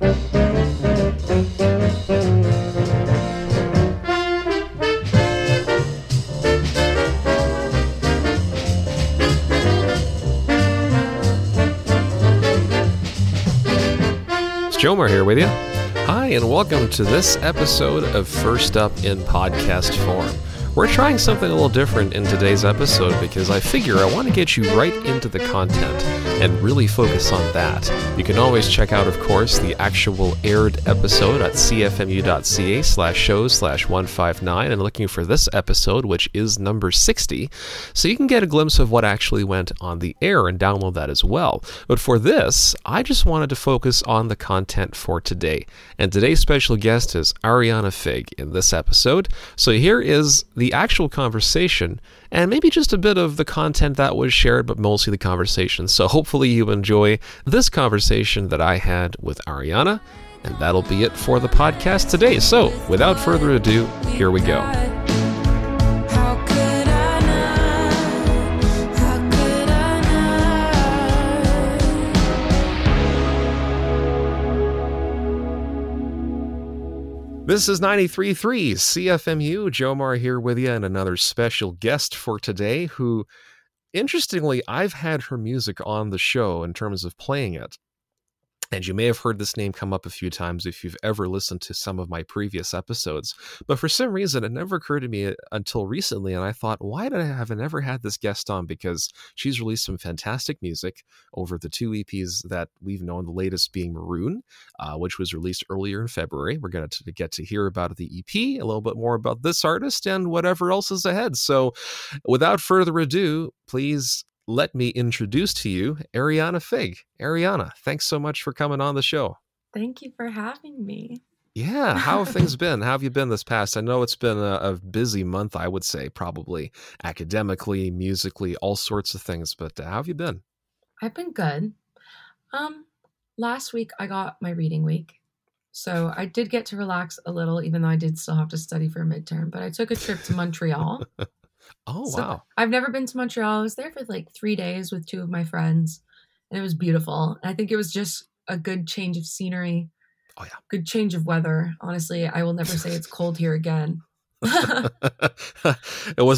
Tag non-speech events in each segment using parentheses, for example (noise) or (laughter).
Jomar here with you. Hi, and welcome to this episode of First Up in Podcast Form. We're trying something a little different in today's episode because I figure I want to get you right into the content and really focus on that. You can always check out, of course, the actual aired episode at cfmu.ca slash shows slash 159 and looking for this episode, which is number 60, so you can get a glimpse of what actually went on the air and download that as well. But for this, I just wanted to focus on the content for today. And today's special guest is Ariana Fig in this episode. So here is the actual conversation and maybe just a bit of the content that was shared, but mostly the conversation. So hopefully you enjoy this conversation that I had with Ariana. And that'll be it for the podcast today. So without further ado, here we go. This is 93.3 CFMU. Jomar here with you, and another special guest for today who, interestingly, I've had her music on the show in terms of playing it. And you may have heard this name come up a few times if you've ever listened to some of my previous episodes. But for some reason, it never occurred to me uh, until recently. And I thought, why did I have never had this guest on? Because she's released some fantastic music over the two EPs that we've known, the latest being Maroon, uh, which was released earlier in February. We're going to get to hear about the EP, a little bit more about this artist, and whatever else is ahead. So without further ado, please let me introduce to you Ariana Fig. Ariana, thanks so much for coming on the show. Thank you for having me. Yeah, how have things (laughs) been? How have you been this past? I know it's been a, a, busy month, I would say, probably academically, musically, all sorts of things. But uh, how have you been? I've been good. Um, last week I got my reading week, so I did get to relax a little, even though I did still have to study for a midterm. But I took a trip to (laughs) Montreal. Oh So, wow! I've never been to Montreal. I was there for like three days with two of my friends, and it was beautiful. I think it was just a good change of scenery. Oh yeah. Good change of weather. Honestly, I will never say it's (laughs) cold here again. was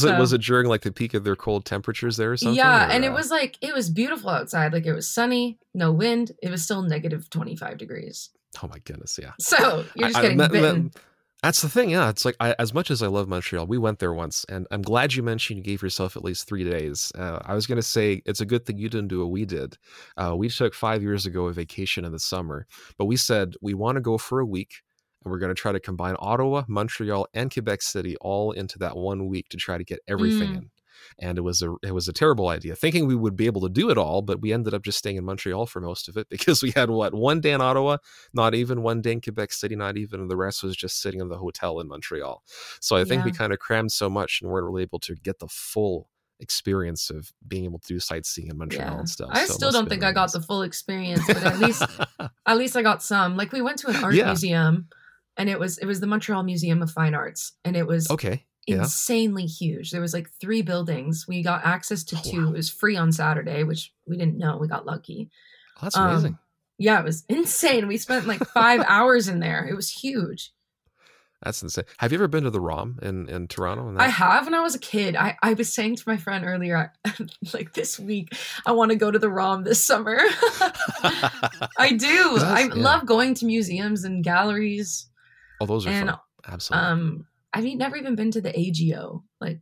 it was So- it during like the peak of their cold temperatures there or something? yeah, or, and it uh, was like it was beautiful outside. Like it was sunny, no wind. It was still negative twenty five degrees. Oh my goodness! Yeah. So you're just I- I- getting that- that- bitten. That's the thing, yeah. It's like I, as much as I love Montreal, we went there once, and I'm glad you mentioned you gave yourself at least three days. Uh, I was going to say it's a good thing you didn't do what we did. Uh, we took five years ago a vacation in the summer, but we said we want to go for a week, and we're going to try to combine Ottawa, Montreal, and Quebec City all into that one week to try to get everything Mm. in. And it was a it was a terrible idea, thinking we would be able to do it all, but we ended up just staying in Montreal for most of it (laughs) because we had what one day in Ottawa, not even one day in Quebec City, not even and the rest was just sitting in the hotel in Montreal. So I think we kind of crammed so much and weren't really able to get the full experience of being able to do sightseeing in Montreal Yeah. and stuff. I So still don't think I got the full experience, but at least (laughs) at least I got some. Like we went to an art Yeah. museum and it was it was the Montreal Museum of Fine Arts and it was okay. Yeah. insanely huge. There was like three buildings. We got access to Oh, two. wow. It was free on Saturday, which we didn't know. We got lucky. Oh, that's amazing. Um, yeah, it was (laughs) insane. We spent like five (laughs) hours in there. It was huge. that's insane. Have you ever been to the ROM in, in Toronto? And I have when I was a kid. I, I was saying to my friend earlier, (laughs) like this week, I want to go to the ROM this summer. I do. I yeah. love going to museums and galleries. oh, those are and, fun. Absolutely. Um, I've e- never even been to the AGO. Like,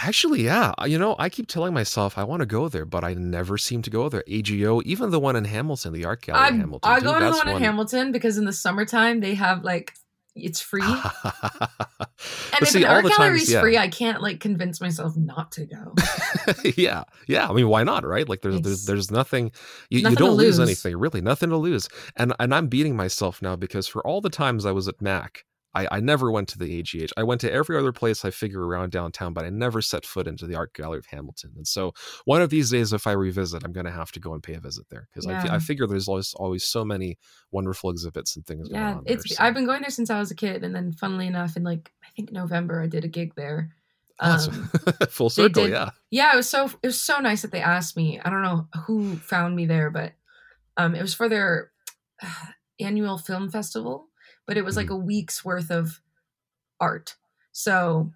Actually, yeah. Uh, you know, I keep telling myself I want to go there, but I never seem to go there. AGO, even the one in Hamilton, the art gallery I in Hamilton. I go to the one in Hamilton because in the summertime they have like it's free. (laughs) and if see, an all art the gallery's times, yeah. free, I can't like convince myself not to go. (laughs) yeah, yeah. I mean, why not, right? Like, there's there's It's- there's nothing. You, you Nothing to don't lose lose. anything, really. Nothing to lose. And and I'm beating myself now because for all the times I was at Mac, I, I never went to the AGH. I went to every other place I figure around downtown, but I never set foot into the Art Gallery of Hamilton. And so one of these days, if I revisit, I'm going to have to go and pay a visit there because I, Yeah. I figure there's always always so many wonderful exhibits and things going yeah, on. there, it's so- I've been going there since I was a kid, and then funnily enough, in like I think November, I did a gig there. That's- Um, (laughs) full circle, did- yeah. yeah, it was so it was so nice that they asked me. I don't know who found me there, but um, it was for their (sighs) annual film festival, but it was like Mhm. a week's worth of art. So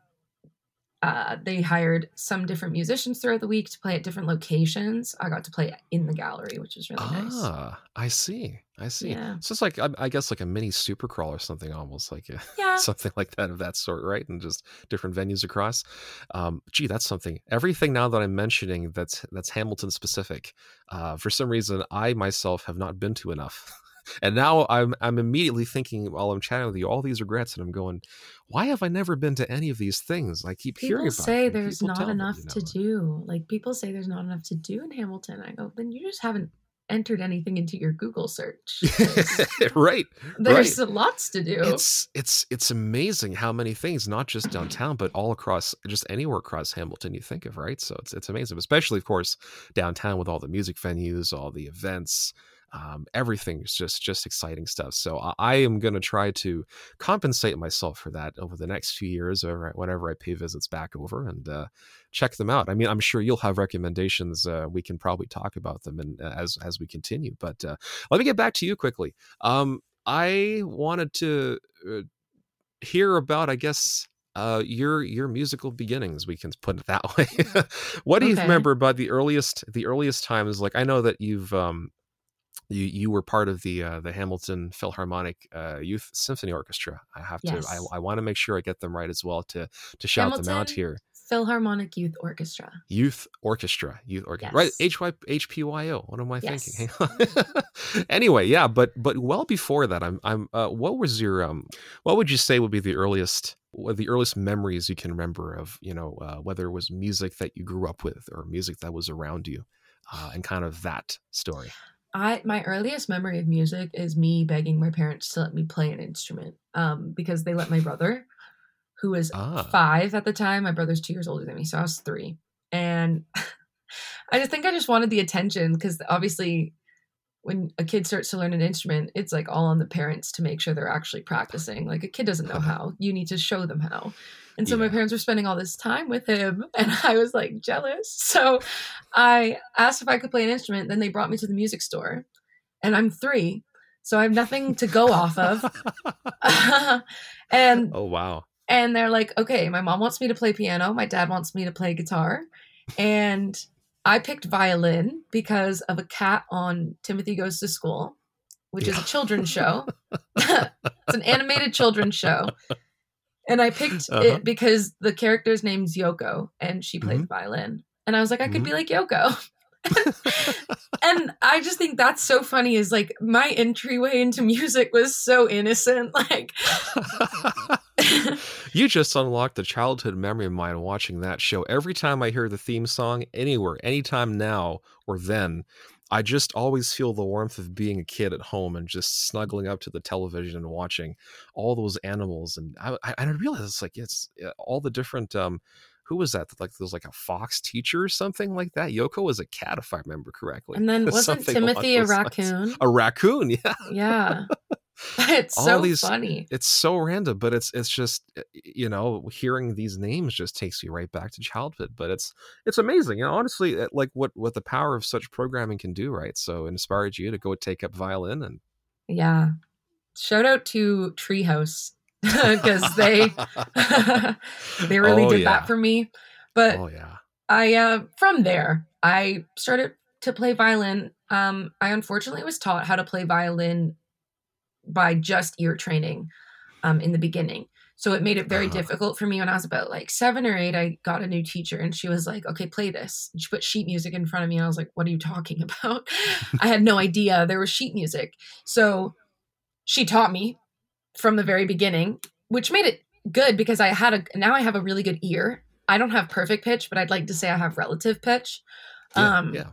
uh, they hired some different musicians throughout the week to play at different locations. I got to play in the gallery, which was really nice. Ah, I see. I see. Yeah. So it's like I, I guess like a mini super crawl or something, almost like a, (laughs) Yeah. something like that of that sort, right? And just different venues across. Um, gee, that's something. Everything now that I'm mentioning that's that's Hamilton specific. Uh, for some reason, I myself have not been to enough. (laughs) And now I'm I'm immediately thinking while I'm chatting with you all these regrets, and I'm going, why have I never been to any of these things? I keep hearing People about. say them. there's People not enough you to do. Like people say there's not enough to do in Hamilton. I go, then you just haven't entered anything into your Google search. (laughs) right. There's lots to do. It's it's it's amazing how many things, not just downtown, but all across, just anywhere across Hamilton you think of, right? So it's it's amazing, especially of course downtown with all the music venues, all the events, um, everything is just just exciting stuff. So I, I am going to try to compensate myself for that over the next few years, or whenever I pay visits back over and uh, check them out. I mean, I'm sure you'll have recommendations. Uh, we can probably talk about them and uh, as as we continue. But uh, let me get back to you quickly. Um, I wanted to uh, hear about, I guess, uh, your your musical beginnings. We can put it that (laughs) way. what do you remember about the earliest the earliest times? Like I know that you've um, you you were part of the uh, the Hamilton Philharmonic uh, Youth Symphony Orchestra. I have to. I, I want to make sure I get them right as well to to shout them out here. Philharmonic Youth Orchestra. Youth Orchestra, Youth Orchestra, right? Yes. H Y H P Y O. What am I Yes. thinking? Hang on. anyway, yeah, but but well before that, I'm I'm. Uh, what was your um? What would you say would be the earliest what the earliest memories you can remember of you know uh, whether it was music that you grew up with or music that was around you, uh, and kind of that story. I my earliest memory of music is me begging my parents to let me play an instrument. Um, because they let my brother, who was Ah. five at the time, my brother's two years older than me, so I was three. And (laughs) I just think I just wanted the attention because obviously when a kid starts to learn an instrument, it's like all on the parents to make sure they're actually practicing. Like a kid doesn't know (laughs) how. You need to show them how. And so my parents were spending all this time with him (laughs) and I was like jealous. So I asked if I could play an instrument, then they brought me to the music store. And I'm 3, so I have nothing to go off of. (laughs) and oh wow. and they're like, okay, my mom wants me to play piano, my dad wants me to play guitar, and I picked violin because of a cat on Timothy Goes to School, which is a children's show. (laughs) it's an animated children's show. And I picked Uh-huh. it because the character's name's Yoko and she plays Mm-hmm. violin. And I was like, I could be like Yoko. (laughs) (laughs) and I just think that's so funny is like my entryway into music was so innocent. Like (laughs) you just unlocked a childhood memory of mine watching that show. Every time I hear the theme song, anywhere, anytime now or then, I just always feel the warmth of being a kid at home and just snuggling up to the television and watching all those animals. And I, I, I realize it's like it's uh, all the different. Um, who was that? Like there was like a fox teacher or something like that. Yoko was a cat, if I remember correctly. And then (laughs) wasn't Timothy a those lines. raccoon? A raccoon, (laughs) yeah. Yeah. (laughs) it's All so these- funny. it's so random but it's it's just you know hearing these names just takes you right back to childhood but it's it's amazing and honestly like what what the power of such programming can do right so it inspired you to go take up violin and Yeah. Shout out to Treehouse (laughs) because they (laughs) they really Oh, did yeah. that for me. But oh yeah I uh from there I started to play violin. Um I unfortunately was taught how to play violin by just ear training um in the beginning. So it made it very Uh-huh. difficult for me when I was about like 7 or 8 I got a new teacher and she was like, "Okay, play this." And she put sheet music in front of me and I was like, "What are you talking (laughs) about?" I had no idea there was sheet music. So she taught me from the very beginning, which made it good because I had a now I have a really good ear. I don't have perfect pitch, but I'd like to say I have relative pitch. yeah, um yeah.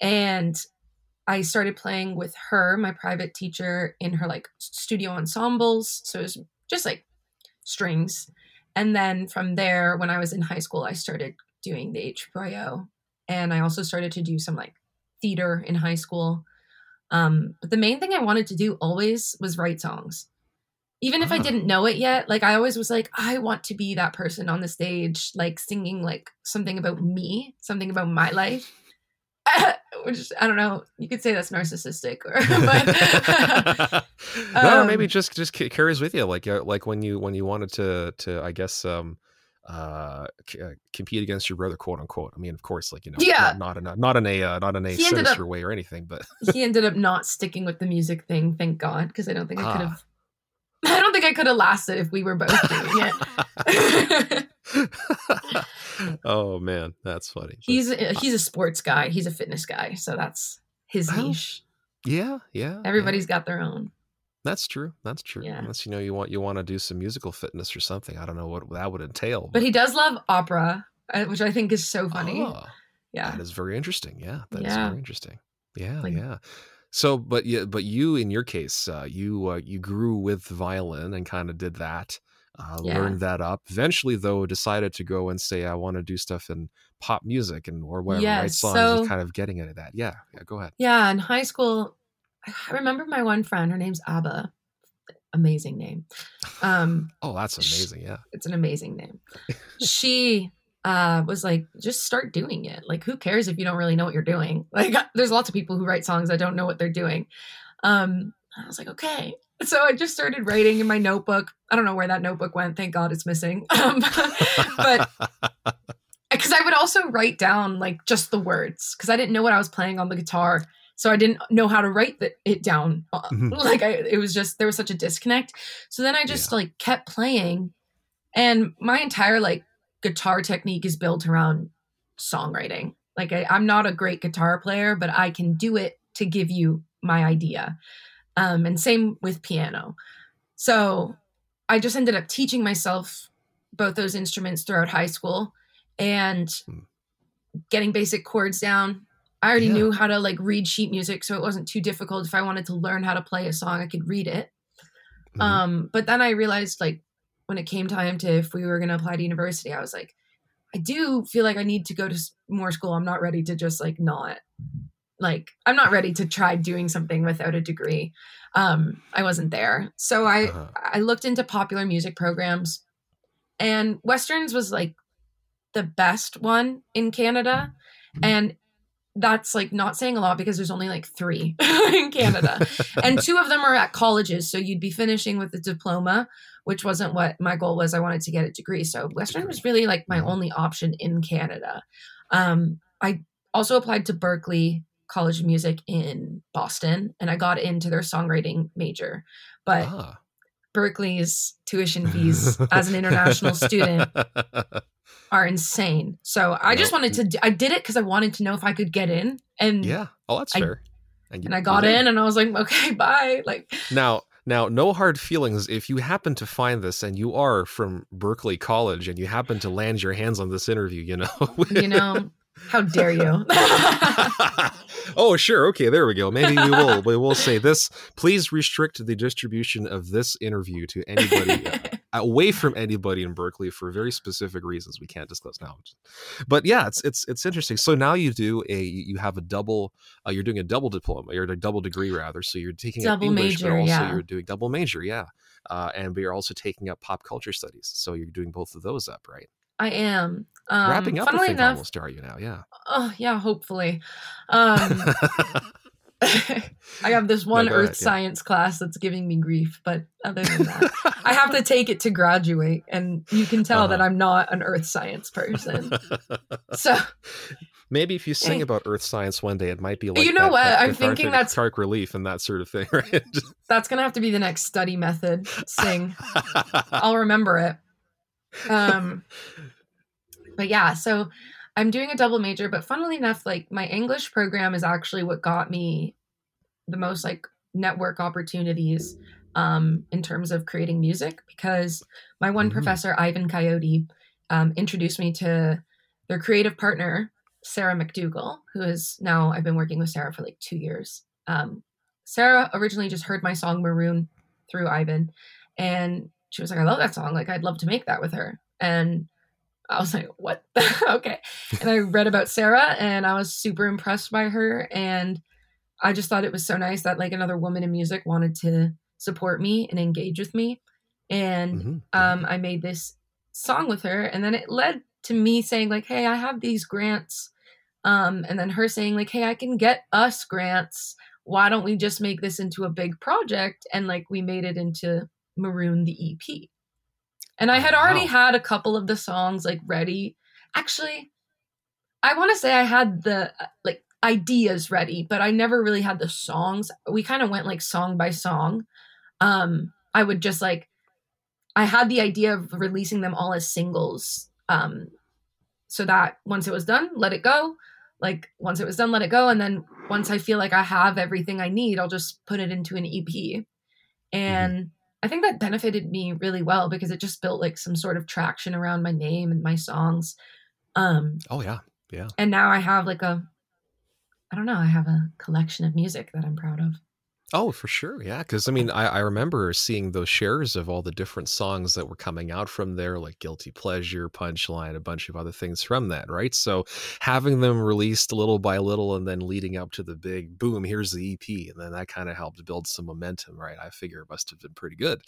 and I started playing with her, my private teacher, in her like studio ensembles. So it was just like strings. And then from there, when I was in high school, I started doing the HPYO. And I also started to do some like theater in high school. Um, but the main thing I wanted to do always was write songs. Even if I didn't know it yet, like I always was like, I want to be that person on the stage, like singing like something about me, something about my life. (laughs) which I don't know. You could say that's narcissistic, or (laughs) but (laughs) no, um, maybe just just carries with you, like uh, like when you when you wanted to to I guess um uh, c- uh compete against your brother, quote unquote. I mean, of course, like you know, Yeah. not, not in a not in a uh, not in a He sinister up- way or anything, but he ended up not sticking with the music thing. Thank God, because I don't think I could Ah. have. I don't think I could have lasted if we were both doing it. (laughs) oh man, that's funny. But- (laughs) he's a, he's a sports guy. He's a fitness guy, so that's his niche. yeah, yeah. yeah. Everybody's got their own. That's true. That's true. Yeah. Unless you know you want you want to do some musical fitness or something. I don't know what that would entail. But he does love opera, uh, which I think is so funny. Ah, yeah, That is very interesting. Yeah, that is Yeah. very interesting. Yeah, Like- yeah. So, but yeah, but you in your case, uh, you uh, you grew with violin and kind of did that, uh, Yeah. learned that up. Eventually, though, decided to go and say, I want to do stuff in pop music and or whatever, write Yes, songs. so- kind of getting into that. Yeah, yeah. Go ahead. yeah. In high school, I remember my one friend. Her name's Abba. Amazing name. Um, Oh, that's amazing. Yeah. it's an amazing name. (laughs) she uh was like just start doing it. Like who cares if you don't really know what you're doing? (laughs) Like there's lots of people who write songs that don't know what they're doing. Um i was like okay. So i just started writing in my notebook. I don't know where that notebook went. Thank god it's missing. (laughs) Um but (laughs) because i would also write down like just the words because i didn't know what i was playing on the guitar. So i didn't know how to write the, it down. Uh, Mhm. like I, it was just there was such a disconnect. So then i just like kept playing. And my entire like guitar technique is built around songwriting like I, i'm not a great guitar player but i can do it to give you my idea um, and same with piano so i just ended up teaching myself both those instruments throughout high school and Hmm. getting basic chords down i already Yeah. knew how to like read sheet music so it wasn't too difficult if i wanted to learn how to play a song i could read it Mhm. um, but then I realized like when it came time to if we were going to apply to university, I was like, I do feel like I need to go to more school. I'm not ready to just like not like I'm not ready to try doing something without a degree. Um, I wasn't there, so I Uh-huh. I looked into popular music programs, and westerns was like the best one in Canada, and that's like not saying a lot because there's only like three (laughs) in Canada. And two of them are at colleges so you'd be finishing with a diploma which wasn't what my goal was. I wanted to get a degree. So western was really like my Mhm. only option in canada. Um, i also applied to berklee college of music in boston and i got into their songwriting major. But Ah. Berkeley's tuition fees as an international student (laughs) are insane so i just wanted to, I did it because i wanted to know if i could get in and yeah. Oh, that's I- fair. you- and i got did. in and i was like okay (laughs) bye like Now, now, no hard feelings. If you happen to find this and you are from Berklee College and you happen to land your hands on this interview, you know. (laughs) you know how dare you (laughs) (laughs) oh, sure. Okay, there we go. Maybe we will. We will say this. Please restrict the distribution of this interview to anybody uh, (laughs) away from anybody in Berklee for very specific reasons we can't disclose now. But yeah, it's it's it's interesting. So now you do a you have a double. Uh, you're doing a double diploma. You're a double degree rather. So you're taking up Double English, major, but also yeah. you're doing double major. Yeah. Uh, and but you're also taking up pop culture studies. So you're doing both of those up, right? I am. Um, Wrapping up, funnily enough, almost are you now? Yeah. oh yeah, hopefully. Um, (laughs) (laughs) I have this one go earth ahead, yeah. science class that's giving me grief, but other than that, I have to take it to graduate, and you can tell that Uh-huh. I'm not an earth science person. (laughs) So Maybe if you sing about earth science one day, it might be like You know that- what? that I'm thinking that's- cathartic relief and that sort of thing, right? that's gonna have to be the next study method. Sing. I'll remember it. Um, but yeah, so I'm doing a double major, but funnily enough, like my English program is actually what got me the most like network opportunities um, in terms of creating music because my one Mhm. professor, Ivan Coyote, um, introduced me to their creative partner, Sarah MacDougall, who is now I've been working with Sarah for like two years. Um, Sarah originally just heard my song Maroon through Ivan, and she was like, "I love that song. Like, I'd love to make that with her." And I was like, "What? (laughs) okay." And I read about Sarah, and I was super impressed by her, and I just thought it was so nice that like another woman in music wanted to support me and engage with me, and Mhm. um, I made this song with her, and then it led to me saying like, "Hey, I have these grants Um, and then her saying, like, hey, I can get us grants. Why don't we just make this into a big project? And like we made it into Maroon the EP. And I had already Wow. had a couple of the songs like ready. Actually, I want to say I had the like ideas ready, but I never really had the songs. We kind of went like song by song. Um, I would just like I had the idea of releasing them all as singles. Um, so that once it was done, let it go. Like once it was done, let it go. And then once I feel like I have everything I need, I'll just put it into an EP. And I think that benefited me really well because it just built like some sort of traction around my name and my songs. Um, Oh yeah, yeah. and now I have like a, I don't know, I have a collection of music that I'm proud of. Oh, for sure. Yeah. Cause I mean, I, I remember seeing those shares of all the different songs that were coming out from there, like Guilty Pleasure, Punchline, a bunch of other things from that, right? So having them released little by little and then leading up to the big boom, here's the EP. And then that kind of helped build some momentum, right? I figure it must have been pretty good.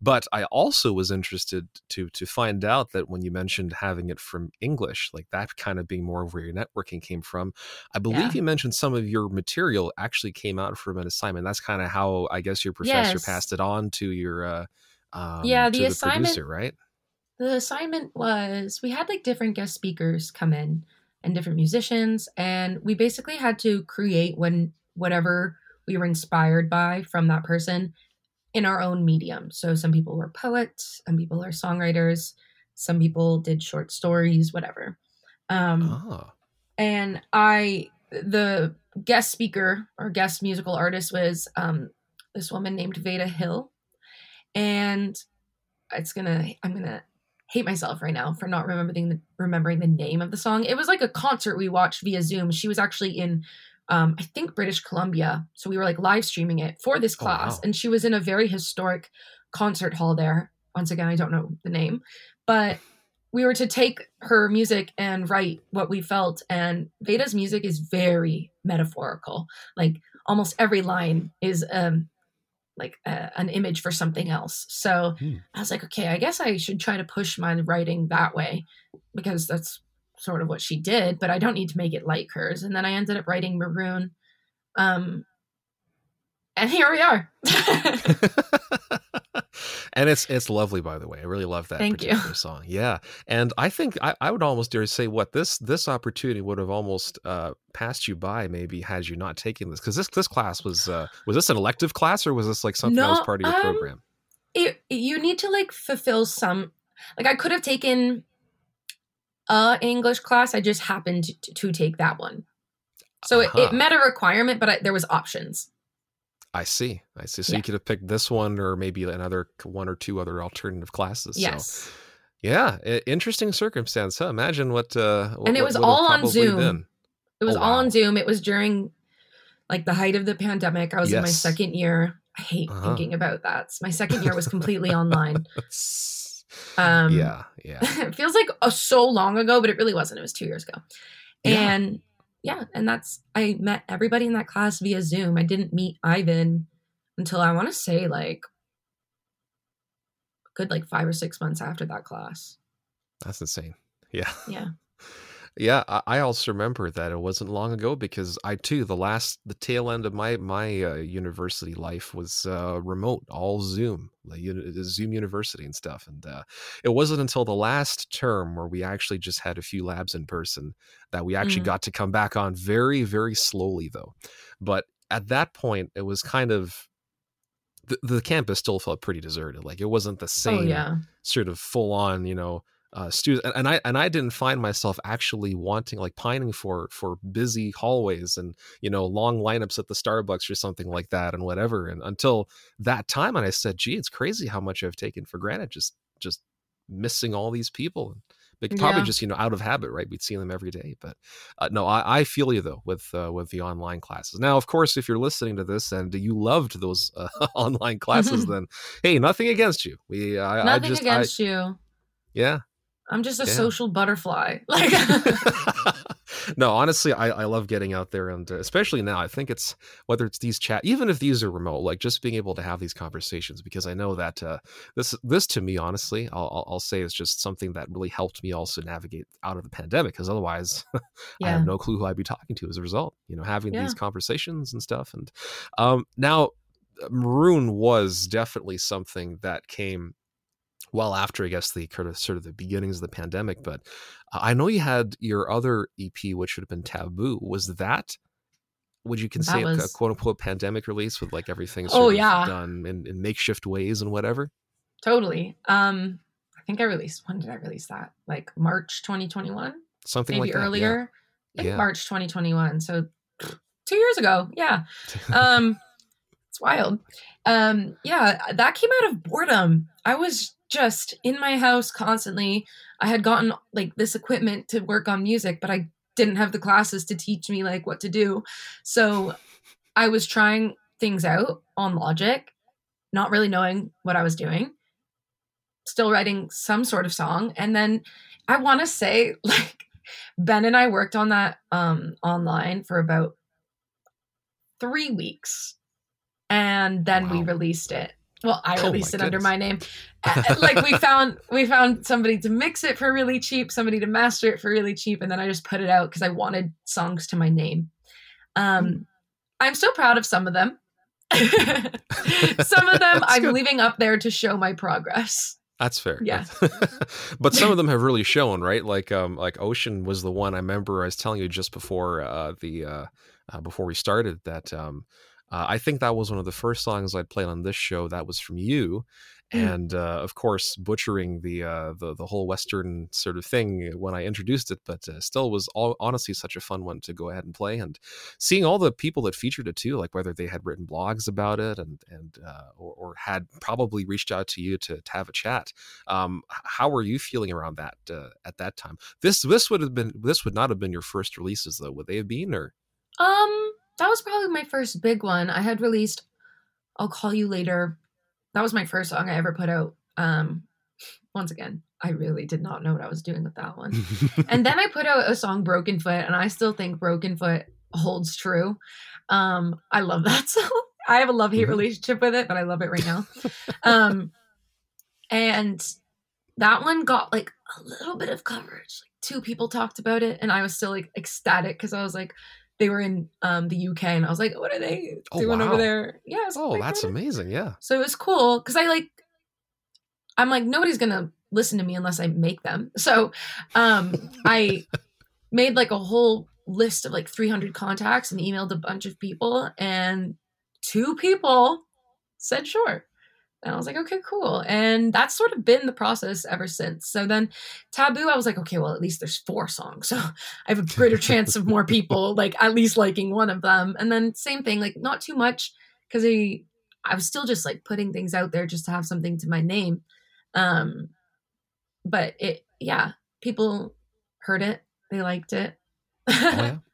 But I also was interested to to find out that when you mentioned having it from English, like that kind of being more of where your networking came from, I believe Yeah. you mentioned some of your material actually came out from an assignment. That's kind of how I guess your professor Yes. passed it on to your uh um, Yeah, to the assignment- producer, right? The assignment was we had like different guest speakers come in and different musicians, and we basically had to create when whatever we were inspired by from that person in our own medium. So some people were poets, some people are songwriters, some people did short stories, whatever. Um, Ah, and I the guest speaker or guest musical artist was um this woman named Veda Hille and it's gonna I'm gonna hate myself right now for not remembering the remembering the name of the song. It was like a concert we watched via Zoom. She was actually in um I think British Columbia. So we were like live streaming it for this Oh, class wow. and she was in a very historic concert hall there. Once again, I don't know the name, but we were to take her music and write what we felt and Veda's music is very metaphorical. Like almost every line is um like a, an image for something else. So Hmm. I was like, okay, I guess I should try to push my writing that way because that's sort of what she did, but I don't need to make it like hers. And then I ended up writing Maroon. Um and here we are. (laughs) (laughs) (laughs) and it's it's lovely, by the way. I really love that Thank you. particular song. Yeah, and I think I, I would almost dare say what this this opportunity would have almost uh, passed you by, maybe had you not taken this, because this this class was uh, was this an elective class or was this like something that was part of your um, program? it, you need to like fulfill some like I could have taken a English class. I just happened to, to take that one. So it, Uh-huh. it met a requirement, but I, there was options. I see, I see. So Yeah. you could have picked this one or maybe another one or two other alternative classes. So Yes. yeah, interesting circumstance. Huh? Imagine what uh, what, And it was all on Zoom. been. It was Oh, all wow. on Zoom. It was during like the height of the pandemic. I was in my second year. I hate Uh-huh. thinking about that. My second year was completely (laughs) online. Um, yeah, yeah. (laughs) it feels like uh, so long ago, but it really wasn't. It was two years ago. Yeah. And yeah, and that's I met everybody in that class via Zoom. I didn't meet Ivan until I want to say like good like five or six months after that class. That's insane. Yeah. Yeah. (laughs) Yeah, I, I also remember that it wasn't long ago because I too the last the tail end of my my uh, university life was uh, remote, all Zoom, like Zoom University and stuff. And uh, it wasn't until the last term where we actually just had a few labs in person that we actually Mm. got to come back on very very slowly though. But at that point, it was kind of the, the campus still felt pretty deserted. Like it wasn't the same Oh yeah. sort of full on, you know, uh, students. And, and I and I didn't find myself actually wanting like pining for for busy hallways and you know long lineups at the Starbucks or something like that and whatever. And until that time, and I said, "Gee, it's crazy how much I've taken for granted. Just just missing all these people." Like, probably Yeah. just you know out of habit, right? We'd see them every day, but uh, no, I, I feel you though with uh, with the online classes. Now, of course, if you're listening to this and you loved those uh, (laughs) online classes, (laughs) then hey, nothing against you. We I, I Nothing just I, against you. yeah. I'm just a Yeah. social butterfly. (laughs) Like (laughs) no, honestly, I, I love getting out there, and uh, especially now, I think it's whether it's these chat, even if these are remote, like just being able to have these conversations, because I know that uh, this this to me, honestly, I'll, I'll say is just something that really helped me also navigate out of the pandemic, because otherwise, yeah. (laughs) I have no clue who I'd be talking to as a result. You know, having yeah. these conversations and stuff, and um, now Maroon was definitely something that came well after I guess the kind of sort of the beginnings of the pandemic. But uh, I know you had your other EP, which would have been Taboo. Was that? Would you consider was... a, quote unquote pandemic release with like everything oh, yeah. done in, in makeshift ways and whatever? Totally. Um, I think I released. When did I release that? Like March 2021. Something maybe like that, earlier. Yeah. yeah. March 2021. So (sniffs) two years ago. Yeah. (laughs) Um, it's wild. Um, yeah, that came out of boredom. I was just in my house constantly. I had gotten like this equipment to work on music, but I didn't have the classes to teach me like what to do. So I was trying things out on Logic, not really knowing what I was doing. Still writing some sort of song, and then I want to say (laughs) like Ben and I worked on that um online for about 3 weeks. And then wow. we released it well i oh released oh it goodness. under my name (laughs) like we found we found somebody to mix it for really cheap somebody to master it for really cheap and then i just put it out because i wanted songs to my name um mm. i'm so proud of some of them (laughs) some of them i'm good. leaving up there to show my progress that's fair. Yeah. (laughs) but some of them have really shown, right? Like um like Ocean was the one I remember I was telling you just before uh the uh, uh before we started that um uh, I think that was one of the first songs I'd played on this show. That was from you, mm. and uh, of course, butchering the, uh, the the whole Western sort of thing when I introduced it, but uh, still was all, honestly such a fun one to go ahead and play. And seeing all the people that featured it too, like whether they had written blogs about it and and uh, or, or, had probably reached out to you to, to have a chat. Um, how were you feeling around that uh, at that time? This this would have been this would not have been your first releases though, would they have been or? Um that was probably my first big one. I had released I'll Call You Later. That was my first song I ever put out. Um once again, I really did not know what I was doing with that one. (laughs) and then I put out a song Broken Foot and I still think Broken Foot holds true. Um I love that (laughs) song. I have a love-hate mm-hmm. relationship with it, but I love it right now. um and that one got like a little bit of coverage. Like two people talked about it and I was still like ecstatic because I was like they were in um, the UK, and I was like, "What are they oh, doing wow. over there?" Yeah. Oh, that's amazing. Yeah. So it was cool because I like, I'm like, nobody's gonna listen to me unless I make them. (laughs) So, um, I (laughs) made like a whole list of like 300 contacts and emailed a bunch of people, and two people said sure. And I was like, okay, cool. And that's sort of been the process ever since. So then Taboo, I was like, okay, well, at least there's four songs. So I have a greater chance of more people (laughs) like at least liking one of them. And then same thing, like not too much because I I was still just like putting things out there just to have something to my name. Um but it yeah, people heard it, they liked it. oh, yeah. (laughs)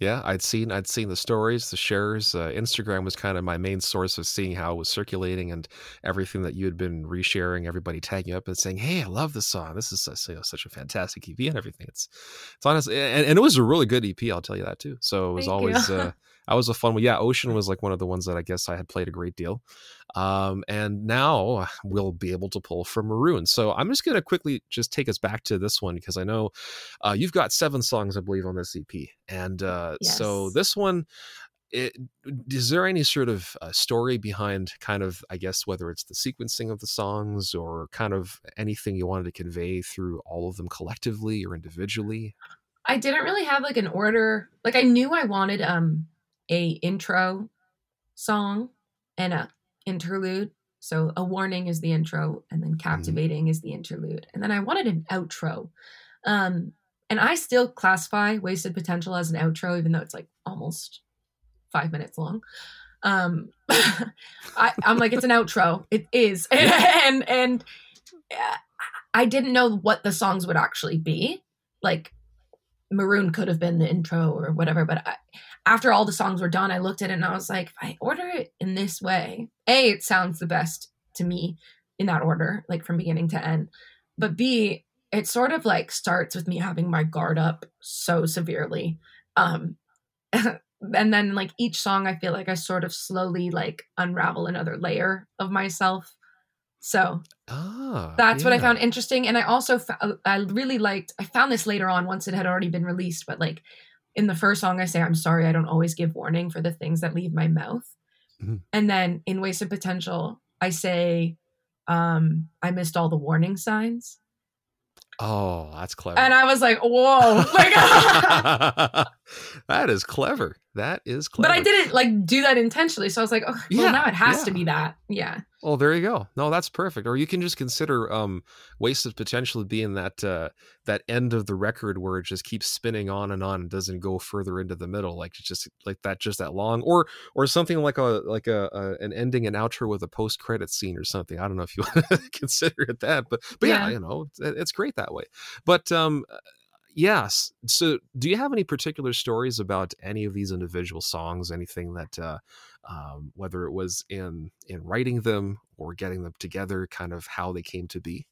Yeah, I'd seen I'd seen the stories, the shares. Uh, Instagram was kind of my main source of seeing how it was circulating and everything that you had been resharing. Everybody tagging up and saying, "Hey, I love this song. This is you know, such a fantastic EP and everything." It's it's honest, and, and, it was a really good EP. I'll tell you that too. So it was Thank always uh, (laughs) that was a fun one. Yeah, Ocean was like one of the ones that I guess I had played a great deal. Um, and now (laughs) we'll be able to pull from Maroon. So I'm just going to quickly just take us back to this one because I know uh, you've got seven songs, I believe, on this EP. And uh, yes. so this one, it, is there any sort of uh, story behind kind of i guess whether it's the sequencing of the songs or kind of anything you wanted to convey through all of them collectively or individually i didn't really have like an order like i knew i wanted um a intro song and a interlude. So a warning is the intro, and then mm-hmm. captivating mm-hmm. is the interlude, and then I wanted an outro. Um, and I still classify Wasted Potential as an outro, even though it's like almost five minutes long. Um, (laughs) I, am like, it's an outro. It is, (laughs) and and I didn't know what the songs would actually be. Like, Maroon could have been the intro or whatever, but I, after all the songs were done, I looked at it and I was like, if I order it in this way, A, it sounds the best to me in that order, like from beginning to end. But B, it sort of like starts with me having my guard up so severely. Um (laughs) and then like each song I feel like I sort of slowly like unravel another layer of myself. So Ah, that's what I found interesting and I also fo- I really liked I found this later on once it had already been released but like in the first song I say I'm sorry I don't always give warning for the things that leave my mouth. Mhm. And then in Wasted Potential I say um I missed all the warning signs. Oh, that's clever. And I was like, "Whoa." (laughs) Like (laughs) that is clever. That is clever. But I didn't like do that intentionally. So I was like, oh, well, Yeah, now it has to be that. Yeah. Oh, there you go. No, that's perfect. Or you can just consider um wasted potential being that uh that end of the record where it just keeps spinning on and on and doesn't go further into the middle, like just like that just that long. Or or something like a like a, a an ending and outro with a post credit scene or something. I don't know if you (laughs) want to consider it that, but but yeah, Yeah. you know, it's, it's great that way. But um yes. So do you have any particular stories about any of these individual songs, anything that uh um, whether it was in in writing them or getting them together, kind of how they came to be.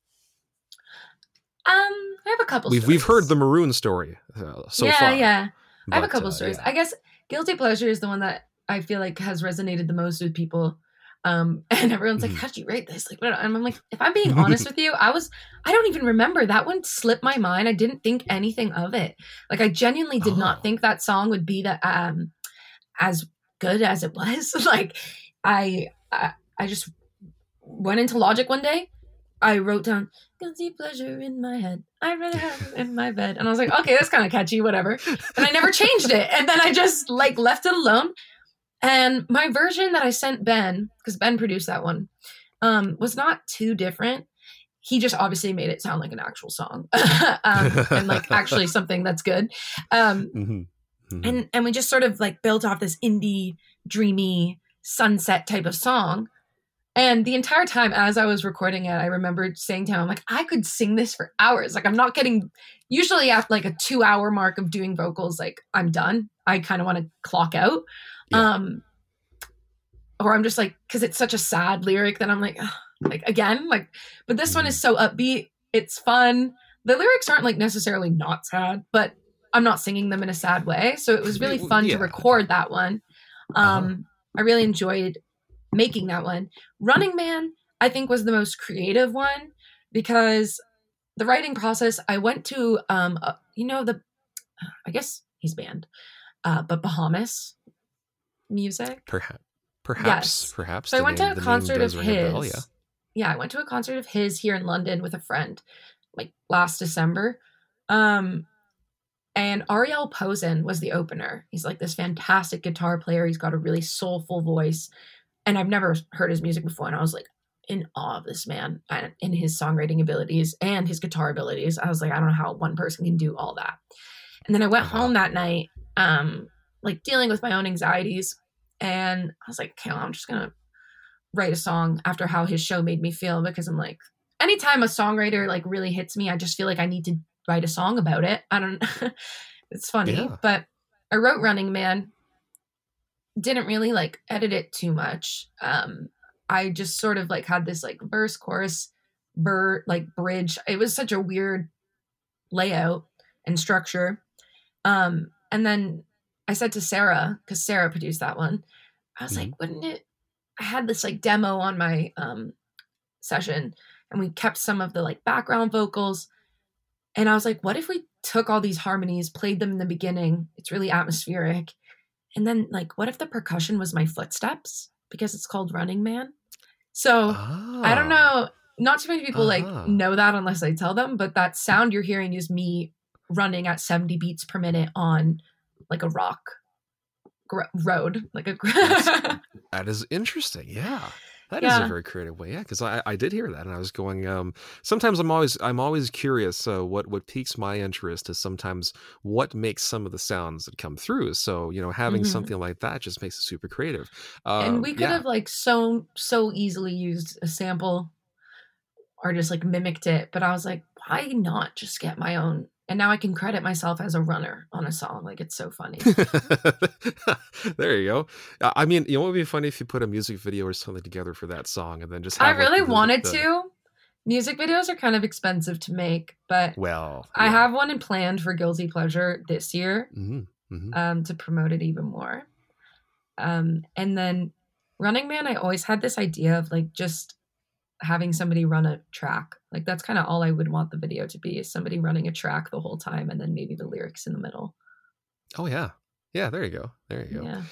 Um, I have a couple We've we've heard the maroon story uh, so yeah, far. yeah. I have a couple uh, stories. yeah. I guess Guilty Pleasure is the one that I feel like has resonated the most with people. Um, (laughs) and everyone's like, Mhm. how'd you rate this? Like? And I'm like, if I'm being honest (laughs) with you, I was, I don't even remember. That one slipped my mind. I didn't think anything of it. Like, I genuinely did Oh. not think that song would be that, um, as good as it was. (laughs) like, I, I, I just went into Logic one day. I wrote down guilty pleasure in my head. I'd rather have it in my bed. And I was like, okay, that's kind of catchy, whatever. And I never (laughs) changed it. And then I just like left it alone. And my version that I sent Ben, because Ben produced that one, um, was not too different. He just obviously made it sound like an actual song. (laughs) um, and like actually something that's good. Um, Mhm. Mhm. and and we just sort of like built off this indie dreamy sunset type of song. And the entire time as i was recording it i remembered saying to him I'm like i could sing this for hours. Like i'm not getting usually after like a two hour mark of doing vocals like i'm done. I kind of want to clock out. Yeah. um or i'm just like because it's such a sad lyric that i'm like ugh, like again like but this one is so upbeat. It's fun. The lyrics aren't like necessarily not sad but i'm not singing them in a sad way so it was really fun yeah. to record that one um Uh-huh. i really enjoyed making that one running man i think was the most creative one because the writing process i went to um uh, you know the i guess he's banned uh but bahamas music perhaps perhaps Yes. perhaps so I went name- to a concert of does ring a his. bell, yeah. yeah, I went to a concert of his here in London with a friend, like last December. Um, and Ariel Posen was the opener. He's like this fantastic guitar player. He's got a really soulful voice, and I've never heard his music before. And I was like in awe of this man and in his songwriting abilities and his guitar abilities. I was like, I don't know how one person can do all that. And then I went home that night, um, like dealing with my own anxieties, and I was like, okay, well, I'm just gonna write a song after how his show made me feel because I'm like, anytime a songwriter like really hits me, I just feel like I need to write a song about it. I don't (laughs) it's funny, Yeah. but I wrote Running Man. Didn't really like edit it too much. Um I just sort of like had this like verse chorus bur like bridge. It was such a weird layout and structure. Um and then I said to Sarah cuz Sarah produced that one. I was Mhm. like, wouldn't it I had this like demo on my um session and we kept some of the like background vocals and I was like, what if we took all these harmonies, played them in the beginning? It's really atmospheric. And then like what if the percussion was my footsteps because it's called Running Man? So I don't Ah. know, not too many people Uh-huh. like know that unless I tell them, but that sound you're hearing is me running at 70 beats per minute on like a rock gr- road, like a (laughs) That is interesting. Yeah. That is Yeah. a very creative way. Yeah, because I, I did hear that, and I was going. Um, sometimes I'm always I'm always curious. Uh, what what piques my interest is sometimes what makes some of the sounds that come through. So you know, having Mhm. something like that just makes it super creative. Uh, and we could yeah. have like so so easily used a sample or just like mimicked it but i was like why not just get my own and now i can credit myself as a runner on a song like it's so funny (laughs) there you go. I mean, you know, what would be funny if you put a music video or something together for that song, and then just. i Have, like, really the- wanted the- to Music videos are kind of expensive to make, but Well, I have one in planned for Guilty Pleasure this year Mhm, mhm. um, to promote it even more. Um, and then Running Man, I always had this idea of like just having somebody run a track. Like that's kind of all I would want the video to be is somebody running a track the whole time and then maybe the lyrics in the middle. Oh yeah, yeah. There you go. There you go. Yeah.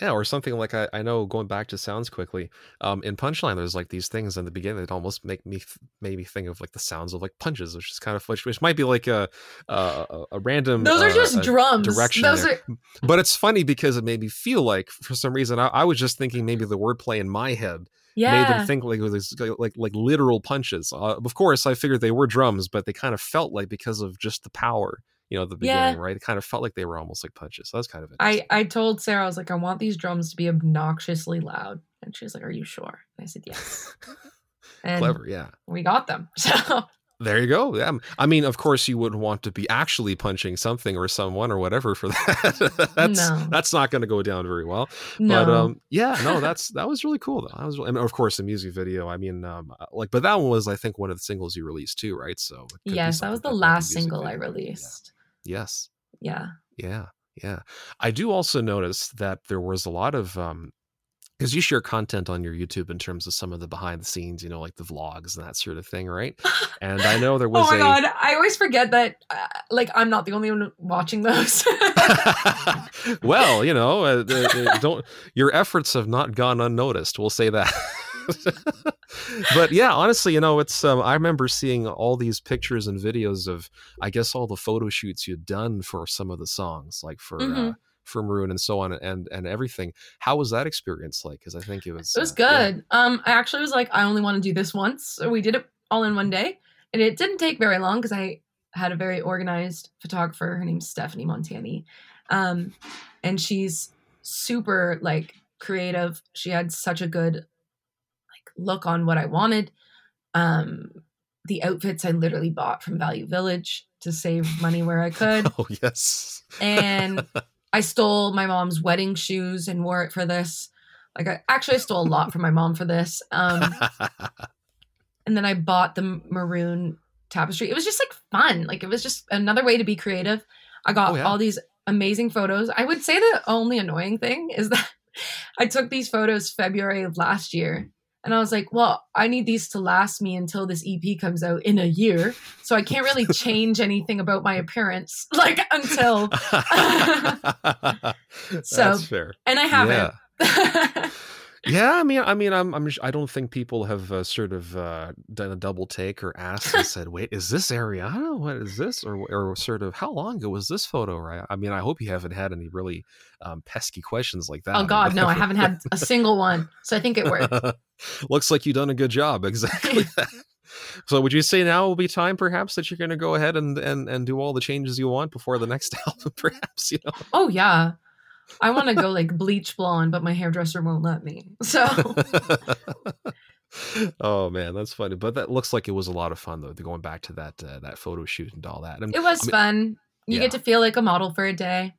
Yeah, or something like I, I know going back to sounds quickly. Um, in Punchline, there's like these things in the beginning that almost make me th- made me think of like the sounds of like punches, which is kind of which, which might be like a a, a- random. Those are uh, just drums. direction Those are But it's funny because it made me feel like for some reason I, I was just thinking maybe the wordplay in my head made them think like it was like like literal punches. Uh, of course, I figured they were drums, but they kind of felt like because of just the power, you know, at the Yeah. beginning, right? It kind of felt like they were almost like punches. So that's kind of interesting. I, I told Sarah, I was like, I want these drums to be obnoxiously loud. And she was like, Are you sure? And I said, Yes. (laughs) And Clever, yeah. we got them. (laughs) So There you go. Yeah. I mean, of course, you wouldn't want to be actually punching something or someone or whatever for (laughs) that. that's No. that's not going to go down very well. no. But um, yeah, no, that's that was really cool though. That was, and of course, the music video. I mean, um, like, but that one was, I think, one of the singles you released too, right? So it could be yes, that was the last single I video. Yeah. released. Yes. Yeah. Yeah, yeah. I do also notice that there was a lot of um because you share content on your YouTube in terms of some of the behind the scenes, you know, like the vlogs and that sort of thing, right? And I know there (laughs) was oh my a god, I always forget that uh, like I'm not the only one watching those. (laughs) well, you know, uh, uh, uh, don't your efforts have not gone unnoticed. We'll say that. (laughs) but yeah, honestly, you know, it's um, I remember seeing all these pictures and videos of I guess all the photo shoots you'd done for some of the songs, like for uh, Mhm. For Maroon and so on and and everything. How was that experience like? Because I think it was it was uh, yeah. good. Um I actually was like I only want to do this once. So we did it all in one day. And it didn't take very long because I had a very organized photographer. Her name's Stephanie Montani. Um and she's super like creative. She had such a good like look on what I wanted. Um the outfits I literally bought from Value Village to save money where I (laughs) could. Oh yes. and (laughs) I stole my mom's wedding shoes and wore it for this. Like I actually I stole a lot from my mom for this. Um, (laughs) and then I bought the maroon tapestry. It was just like fun. Like it was just another way to be creative. I got Oh, yeah. all these amazing photos. I would say the only annoying thing is that (laughs) I took these photos February of last year. And I was like, well, I need these to last me until this EP comes out in a year. So I can't really change (laughs) anything about my appearance (laughs) like until (laughs) That's So, fair. and I haven't. Yeah, I mean, I mean, I'm, I'm, I don't think people have uh, sort of uh, done a double take or asked and said, "Wait, is this Ariana? What is this?" Or, or sort of, how long ago was this photo? Right? I mean, I hope you haven't had any really um, pesky questions like that. oh God, no, I haven't had a (laughs) single one. So I think it worked. (laughs) Looks like you've done a good job. Exactly. (laughs) so, would you say now will be time, perhaps, that you're going to go ahead and, and and do all the changes you want before the next album? Perhaps you know. Oh yeah. I want to go like bleach blonde, but my hairdresser won't let me. So (laughs) oh man, that's funny. But that looks like it was a lot of fun though. Going back to that uh, that photo shoot and all that. And it was I mean- fun. You yeah. get to feel like a model for a day.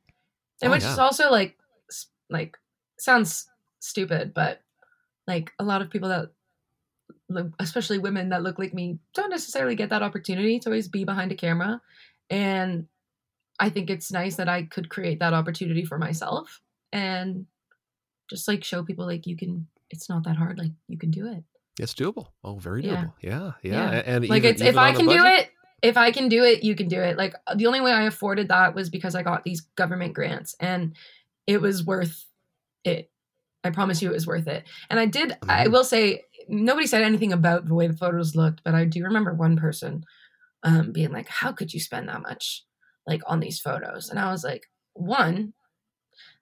And Oh, which yeah. is also like like sounds stupid, but like a lot of people that especially women that look like me don't necessarily get that opportunity to always be behind a camera. And I think it's nice that I could create that opportunity for myself and just like show people like you can it's not that hard, like you can do it. it's doable. Oh, very doable. Yeah, yeah. Yeah. And like even- it's if I can do it, if I can do it, you can do it. Like the only way I afforded that was because I got these government grants and it was worth it. I promise you it was worth it. And I did I Mhm. will say nobody said anything about the way the photos looked, but I do remember one person um being like, How could you spend that much like on these photos? And I was like, one,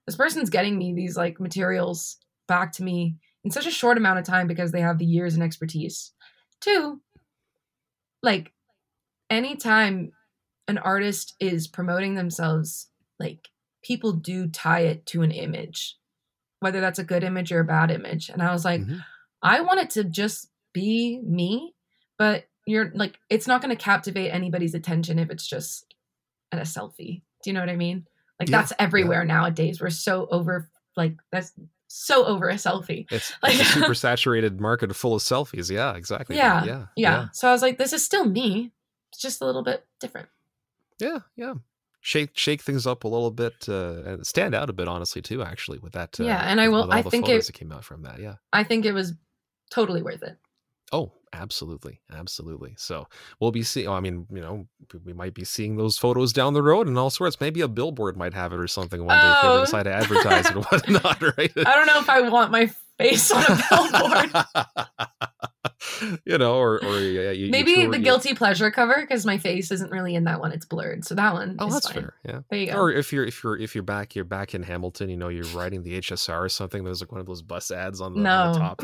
this person's getting me these like materials back to me in such a short amount of time because they have the years and expertise. Two, like anytime an artist is promoting themselves, like people do tie it to an image, whether that's a good image or a bad image. And I was like, Mhm. I want it to just be me, but you're like, it's not going to captivate anybody's attention if it's just at a selfie. Do you know what I mean? Like Yeah, that's everywhere nowadays. We're so over, like that's so over a selfie. It's, (laughs) Like- it's a (laughs) super saturated market full of selfies. Yeah, exactly. Yeah, yeah, Yeah. So I was like, this is still me. It's just a little bit different. yeah, yeah. Shake shake things up a little bit uh, and stand out a bit, honestly, too. Actually, with that. Uh, Yeah, and I will- I think it- that came out from that. Yeah. I think it was totally worth it. Oh, absolutely, absolutely. So we'll be seeing. Oh, I mean, you know, we- might be seeing those photos down the road and all sorts. Maybe a billboard might have it or something one day if they Oh. decide to advertise it or (laughs) whatnot, (laughs) right? I don't know if I want my face on a (laughs) billboard. you know, or or yeah, you, you Maybe tour- the you- guilty pleasure cover because my face isn't really in that one. It's blurred, so that one. Oh, is that's fine. fair. Yeah. There you go. Or if you're if you're if you're back you're back in Hamilton, you know, you're riding the HSR or something. There's like one of those bus ads on the, on the top,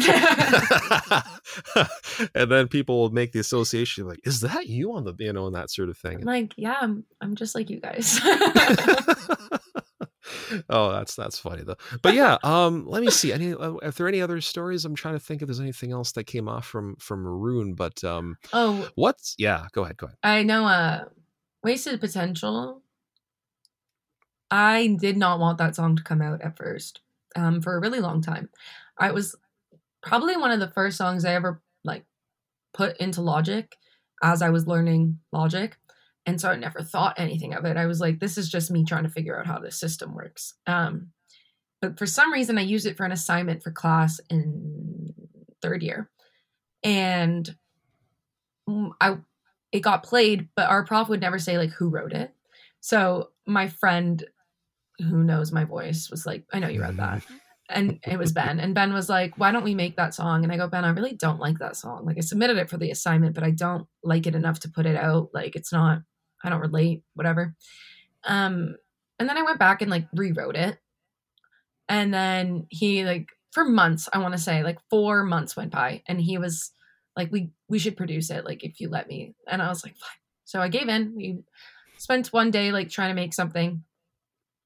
(laughs) (laughs) and then people will make the association like, "Is that you on the you know?" and that sort of thing. I'm like, yeah, I'm, I'm just like you guys. Oh, that's that's funny though. But yeah, um, let me see. Any are there any other stories? I'm trying to think if there's anything else that came off from from Maroon. But um, oh, what's yeah? Go ahead. Go ahead. I know. Uh, wasted potential. I did not want that song to come out at first. Um, for a really long time, I was probably one of the first songs I ever like put into Logic as I was learning Logic. And so I never thought anything of it. I was like, this is just me trying to figure out how this system works. Um, but for some reason, I used it for an assignment for class in third year. And I it got played, but our prof would never say like who wrote it. So my friend who knows my voice was like, I know you wrote that. (laughs) And it was Ben. And Ben was like, why don't we make that song? And I go, Ben, I really don't like that song. Like I submitted it for the assignment, but I don't like it enough to put it out. Like it's not, I don't relate, whatever. Um, and then I went back and like rewrote it. And then he like for months, I want to say like four months went by and he was like, we we should produce it, like if you let me. And I was like, fine. So I gave in. We spent one day like trying to make something.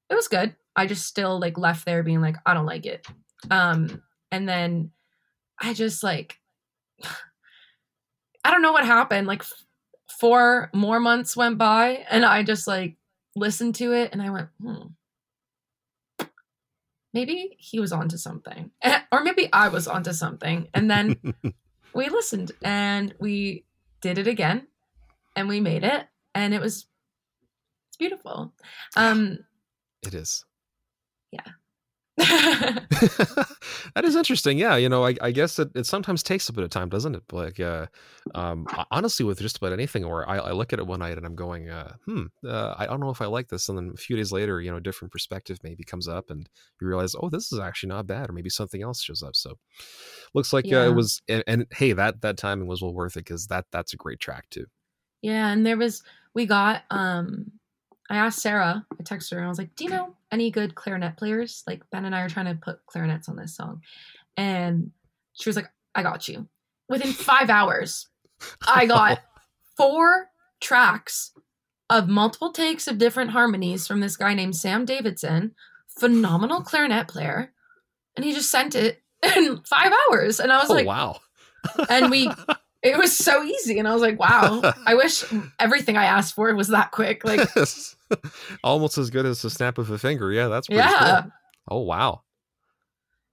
It was good. I just still like left there being like, I don't like it. Um, and then I just like (sighs) I don't know what happened. Like four more months went by and I just like listened to it and I went, hmm. Maybe he was onto something. or maybe I was onto something. And then (laughs) we listened and we did it again and we made it and it was it's beautiful. Um it is. yeah. (laughs) (laughs) that is interesting. Yeah, you know, I, I guess it, it sometimes takes a bit of time, doesn't it? Like, uh, um, honestly, with just about anything, where I, I look at it one night and I'm going, uh, hmm, uh, I don't know if I like this, and then a few days later, you know, a different perspective maybe comes up, and you realize, oh, this is actually not bad, or maybe something else shows up. So, looks like uh, Yeah. it was, and, and hey, that that timing was well worth it because that that's a great track too. Yeah, and there was we got um I asked Sarah, I texted her and I was like, Do you know any good clarinet players? Like Ben and I are trying to put clarinets on this song. And she was like, I got you. Within five (laughs) hours, I got four tracks of multiple takes of different harmonies from this guy named Sam Davidson, phenomenal clarinet player. And he just sent it (laughs) in five hours. And I was oh like, wow, and we (laughs) it was so easy and i was like wow (laughs) i wish everything i asked for was that quick like (laughs) almost as good as the snap of a finger. Yeah, that's pretty yeah cool. Oh wow.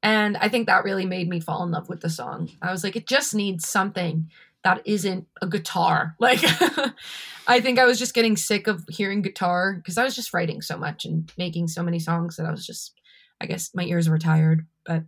and i think that really made me fall in love with the song i was like it just needs something that isn't a guitar (laughs) like i think i was just getting sick of hearing guitar because i was just writing so much and making so many songs that i was just i guess my ears were tired but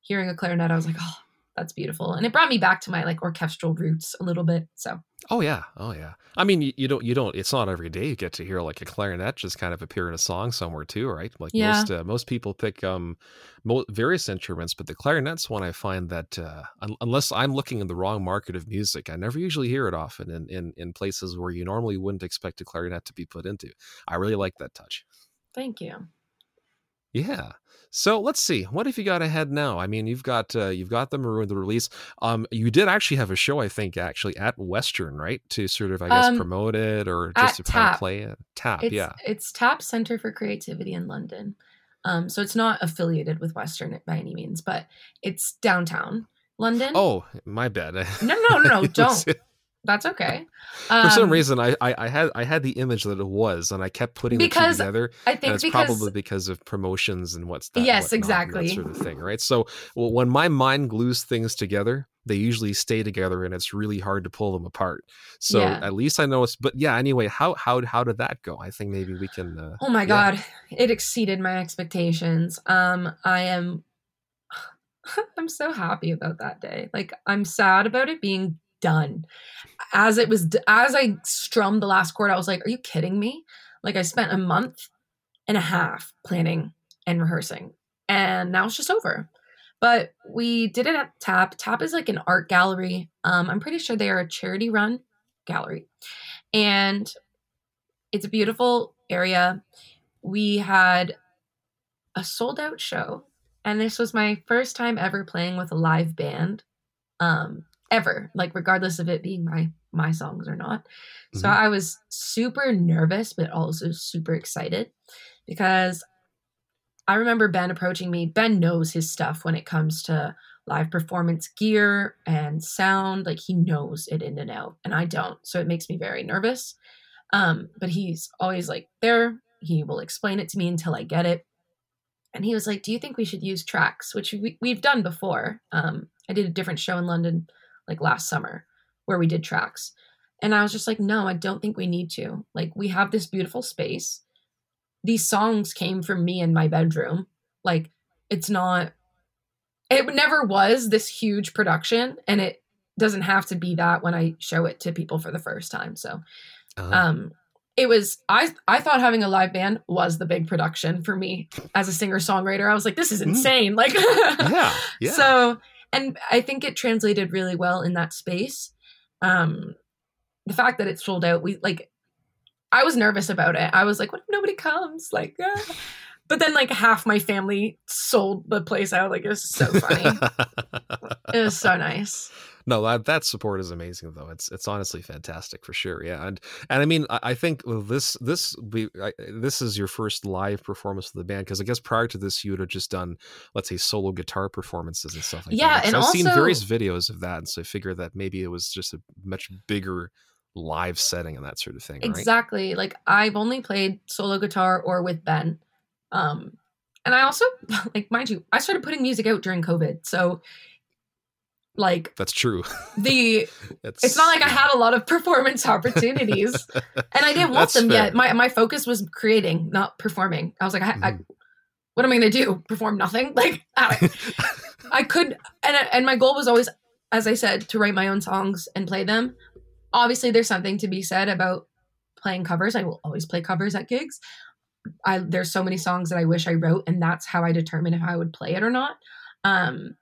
hearing a clarinet i was like oh that's beautiful and it brought me back to my like orchestral roots a little bit so Oh yeah, oh yeah. I mean, you, you don't, you don't. It's not every day you get to hear like a clarinet just kind of appear in a song somewhere too, right? Like Yeah. most uh, most people pick um mo- various instruments, but the clarinet's one I find that uh, un- unless I'm looking in the wrong market of music, I never usually hear it often in, in in places where you normally wouldn't expect a clarinet to be put into. I really like that touch. thank you Yeah. So let's see. What have you got ahead now? I mean, you've got uh, you've got the maroon the release. Um, you did actually have a show, I think, actually at Western, right? To sort of, I guess, Um, promote it or just to kind of play it. Tap, It's, yeah. It's TAP Center for Creativity in London. Um, so it's not affiliated with Western by any means, but it's downtown London. Oh, my bad. (laughs) no, no, no, no, don't, That's okay. For some Um, reason, I, I I had I had the image that it was, and I kept putting the two together. I think it's because probably because of promotions and what's that. Yes, whatnot exactly. That sort of thing, right? So well, when my mind glues things together, they usually stay together, and it's really hard to pull them apart. So Yeah. at least I know it's. But yeah, anyway, how how how did that go? I think maybe we can. Uh, Oh my Yeah. god, it exceeded my expectations. Um I am (sighs) I'm so happy about that day. Like I'm sad about it being done. As it was as I strummed the last chord, I was like, "Are you kidding me?" Like I spent a month and a half planning and rehearsing, and now it's just over. But we did it at Tap. Tap is like an art gallery. Um, I'm pretty sure they are a charity run gallery, and it's a beautiful area. We had a sold out show, and this was my first time ever playing with a live band, um, ever. Like regardless of it being my my songs or not. So Mhm. I was super nervous, but also super excited because I remember Ben approaching me. Ben knows his stuff when it comes to live performance gear and sound. Like he knows it in and out, and I don't. So it makes me very nervous. Um, but he's always like there. He will explain it to me until I get it. And he was like, "Do you think we should use tracks?" Which we, we've done before. Um, I did a different show in London like last summer where we did tracks, and I was just like, "No, I don't think we need to. Like, we have this beautiful space. These songs came from me in my bedroom. Like, it's not. It never was this huge production, and it doesn't have to be that when I show it to people for the first time. So, uh, um it was i i thought having a live band was the big production for me as a singer songwriter i was like this is Mm. insane like (laughs) yeah, yeah. so and i think it translated really well in that space. Um the fact that it sold out we like i was nervous about it. I was like what if nobody comes? Like ah. but then like half my family sold the place out. Like it was so funny. (laughs) It was so nice no, that that support is amazing though. It's it's honestly fantastic for sure. Yeah, and and I mean I, I think this this we I, this is your first live performance of the band because I guess prior to this you would have just done let's say solo guitar performances and stuff like that. Yeah, that. 'Cause and I've seen various videos of that, and so I figured that maybe it was just a much bigger live setting and that sort of thing. Right? Exactly. Like I've only played solo guitar or with Ben. Um and I also (laughs) like mind you, I started putting music out during COVID. So like That's true. the (laughs) it's, it's not like I had a lot of performance (laughs) opportunities and I didn't want That's them fair. yet. My my focus was creating, not performing. I was like I, I Mhm. what am I going to do? Perform nothing? (laughs) Like I, I could and and my goal was always as I said to write my own songs and play them. Obviously there's something to be said about playing covers. I will always play covers at gigs. I there's so many songs that I wish I wrote and that's how I determine if I would play it or not. Um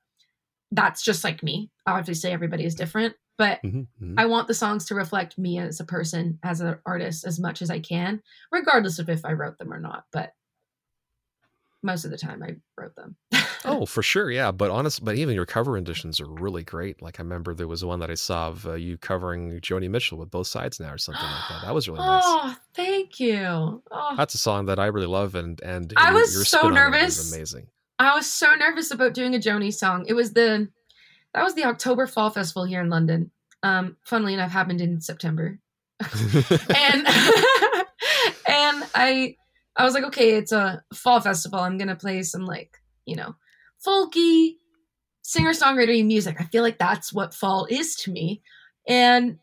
that's just like me. Obviously everybody is different, but Mhm, mhm. I want the songs to reflect me as a person, as an artist as much as I can, regardless of if I wrote them or not, but most of the time I wrote them. (laughs) Oh, for sure, yeah. But honest, but even your cover renditions are really great. Like I remember there was one that I saw of uh, you covering Joni Mitchell with both sides now, or something like that. That was really nice. (gasps) Oh, thank you. Oh, That's a song that I really love, and and I was so it was nervous. amazing. I was so nervous about doing a Joni song. It was the that was the October Fall Festival here in London. Um, funnily enough, happened in September, (laughs) and (laughs) and I I was like, okay, it's a fall festival. I'm gonna play some like you know folky singer songwriter music. I feel like that's what fall is to me, and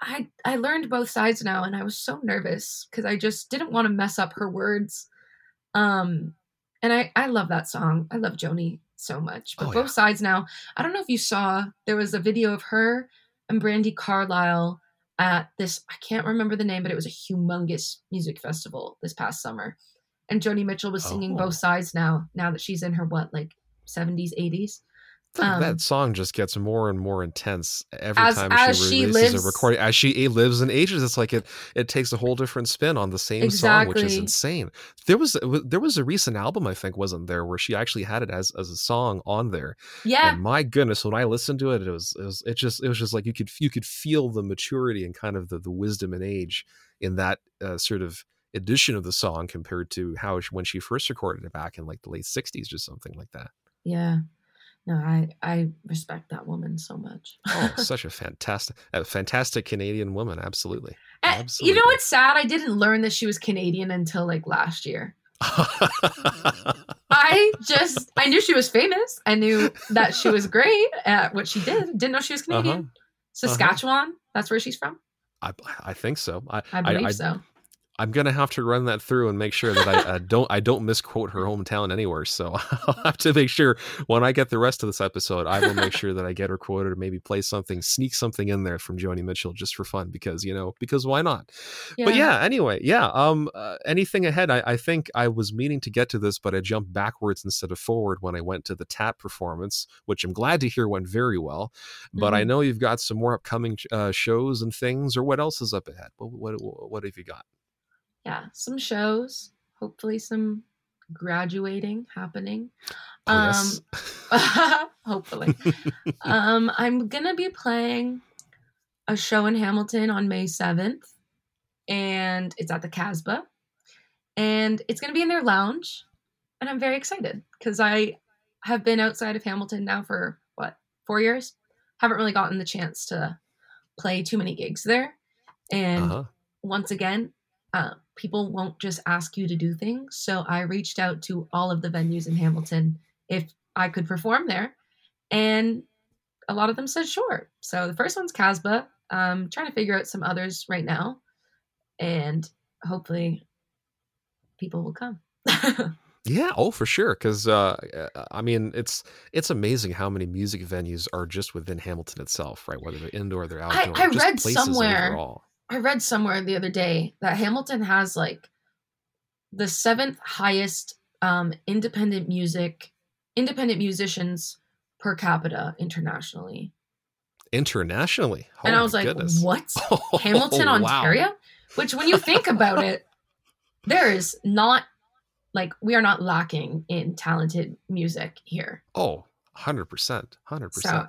I I learned both sides now, and I was so nervous because I just didn't want to mess up her words. Um, and I I love that song. I love Joni so much. But Oh, both yeah. sides now. I don't know if you saw there was a video of her and Brandi Carlile at this I can't remember the name, but it was a humongous music festival this past summer. And Joni Mitchell was oh, singing Oh. both sides now, now that she's in her what, like 70s, 80s. That- Um, that song just gets more and more intense every As- time as she she releases lives- a recording. As she lives and ages, it's like it it takes a whole different spin on the same song, which is insane. There was there was a recent album I think wasn't there where she actually had it as as a song on there. Yeah. And my goodness, when I listened to it, it was it was it just it was just like you could you could feel the maturity and kind of the the wisdom and age in that uh, sort of edition of the song compared to how when she first recorded it back in like the late '60s or something like that. Yeah. No, I I respect that woman so much. oh, (laughs) such a fantastic, a fantastic Canadian woman. Absolutely. And You know what's sad? I didn't learn that she was Canadian until like last year. (laughs) I just I knew she was famous. I knew that she was great at what she did. Didn't know she was Canadian. Uh-huh. Saskatchewan. That's where she's from. I, I think so. I, I believe I, so. I'm gonna have to run that through and make sure that I uh, don't I don't misquote her hometown anywhere. So (laughs) I'll have to make sure when I get the rest of this episode, I will make sure that I get her quoted or maybe play something, sneak something in there from Joni Mitchell just for fun because you know because why not? But yeah, anyway, yeah. Um, uh, anything ahead? I, I think I was meaning to get to this, but I jumped backwards instead of forward when I went to the tap performance, which I'm glad to hear went very well. But I Mhm. know you've got some more upcoming uh, shows and things, or what else is up ahead? What what what have you got? Yeah, some shows. Hopefully, some graduating happening. Oh, Um, yes. (laughs) hopefully. um, I'm gonna be playing a show in Hamilton on May 7th, and it's at the Casbah, and it's gonna be in their lounge, and I'm very excited because I have been outside of Hamilton now for what four years. Haven't really gotten the chance to play too many gigs there, and uh-huh. once again, uh, people won't just ask you to do things. So I reached out to all of the venues in Hamilton if I could perform there, and a lot of them said sure. So the first one's Casbah. I'm trying to figure out some others right now, and hopefully, people will come. (laughs) Yeah, oh for sure. Because uh, I mean, it's it's amazing how many music venues are just within Hamilton itself, right? Whether they're indoor, they're I- outdoor. I just read places somewhere- overall. I read somewhere the other day that Hamilton has like the seventh highest um, independent music, independent musicians per capita internationally. internationally. Oh and I was like, goodness. what? (laughs) Hamilton, Oh, wow. Ontario? Which, when you think about it, there is not like we are not lacking in talented music here. Oh, 100%. 100%. I,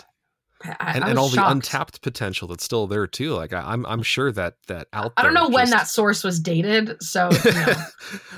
I and was and all the untapped potential that's still there too. Like I, I'm I'm sure that that out I don't know when that source was dated, so you (laughs) know.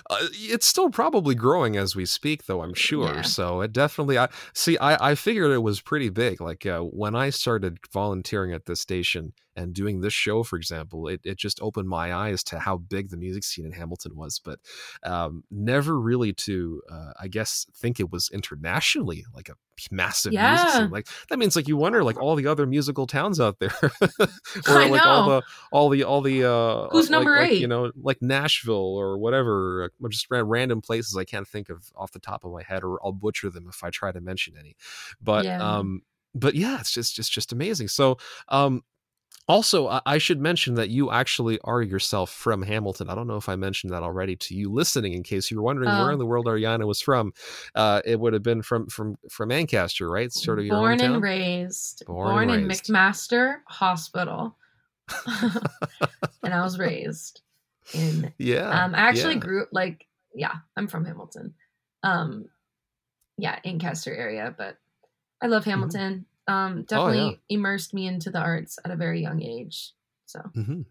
uh, it's still probably growing as we speak, though. I'm sure. Yeah. So it definitely. I see. I I figured it was pretty big. Like uh, when I started volunteering at this station and doing this show, for example, it it just opened my eyes to how big the music scene in Hamilton was. But um, never really to, uh, I guess, think it was internationally like a massive music scene. Like that means like you wonder like all the other musical towns out there, (laughs) or I like all the all the all the uh Who's like- number like, eight? you know like nashville or whatever uh, just ra- random places i can't think of off the top of my head or i'll butcher them if i try to mention any but Yeah. um but yeah it's just just just amazing so um also, I- should mention that you actually are yourself from Hamilton. I don't know if I mentioned that already to you listening. In case you're wondering Oh. where in the world Ariana was from, uh, it would have been from from from Ancaster, right? Sort of your born and raised, Born born, and in. McMaster Hospital, (laughs) (laughs) and I was raised in. yeah. Um, I actually yeah. grew like yeah, I'm from Hamilton. Um, yeah, Ancaster area, but I love Hamilton. Um, definitely Mm-hmm. Oh, yeah. immersed me into the arts at a very young age. So hmm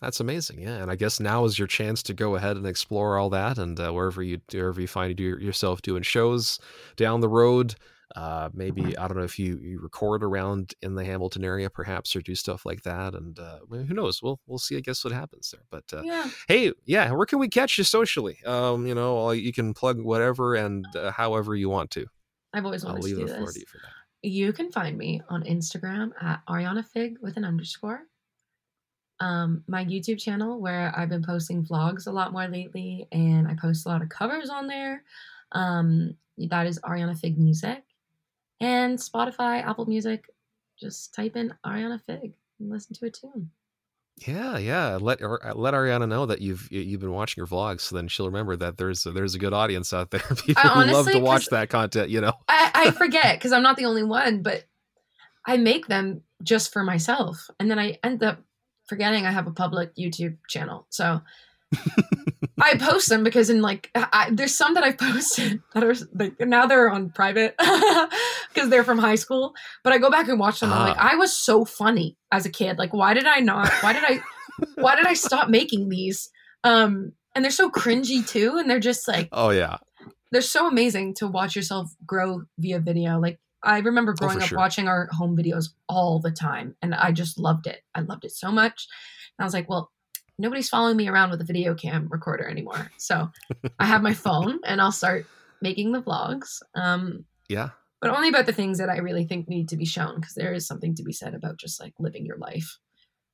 That's amazing, yeah. And I guess now is your chance to go ahead and explore all that, and uh, wherever you wherever you find you yourself doing shows down the road. Uh, maybe I don't know if you, you record around in the Hamilton area, perhaps, or do stuff like that. And uh, who knows? We'll we'll see. I guess what happens there. But uh, yeah, hey, yeah, where can we catch you socially? Um, you know, you can plug whatever and uh, however you want to. I've always I'll wanted to leave do the floor this. to you for that. You can find me on Instagram at Ariana Fig with an underscore. Um, my YouTube channel where I've been posting vlogs a lot more lately, and I post a lot of covers on there. Um, that is Ariana Fig Music, and Spotify, Apple Music. Just type in Ariana Fig and listen to a tune. Yeah, yeah. Let uh, let Ariana know that you've you- you've been watching her vlogs, so then she'll remember that there's a, there's a good audience out there. (laughs) People who love to watch that content. You know. I, I forget because I'm not the only one, but I make them just for myself, and then I end up forgetting I have a public YouTube channel. So I post them because in like I, there's some that I've (laughs) posted that are like now they're on private (laughs) because they're from high school. But I go back and watch them. I'm like, Ah. I was so funny as a kid. Like, why did I not? Why did I? (laughs) why did I stop making these? Um, and they're so cringy too, and they're just like Oh yeah. they're so amazing to watch yourself grow via video. Like I remember growing Oh, up sure. watching our home videos all the time, and I just loved it. I loved it so much. And I was like, well, nobody's following me around with a video cam recorder anymore. So I have my phone, and I'll start making the vlogs. Um, Yeah. but only about the things that I really think need to be shown, because there is something to be said about just like living your life.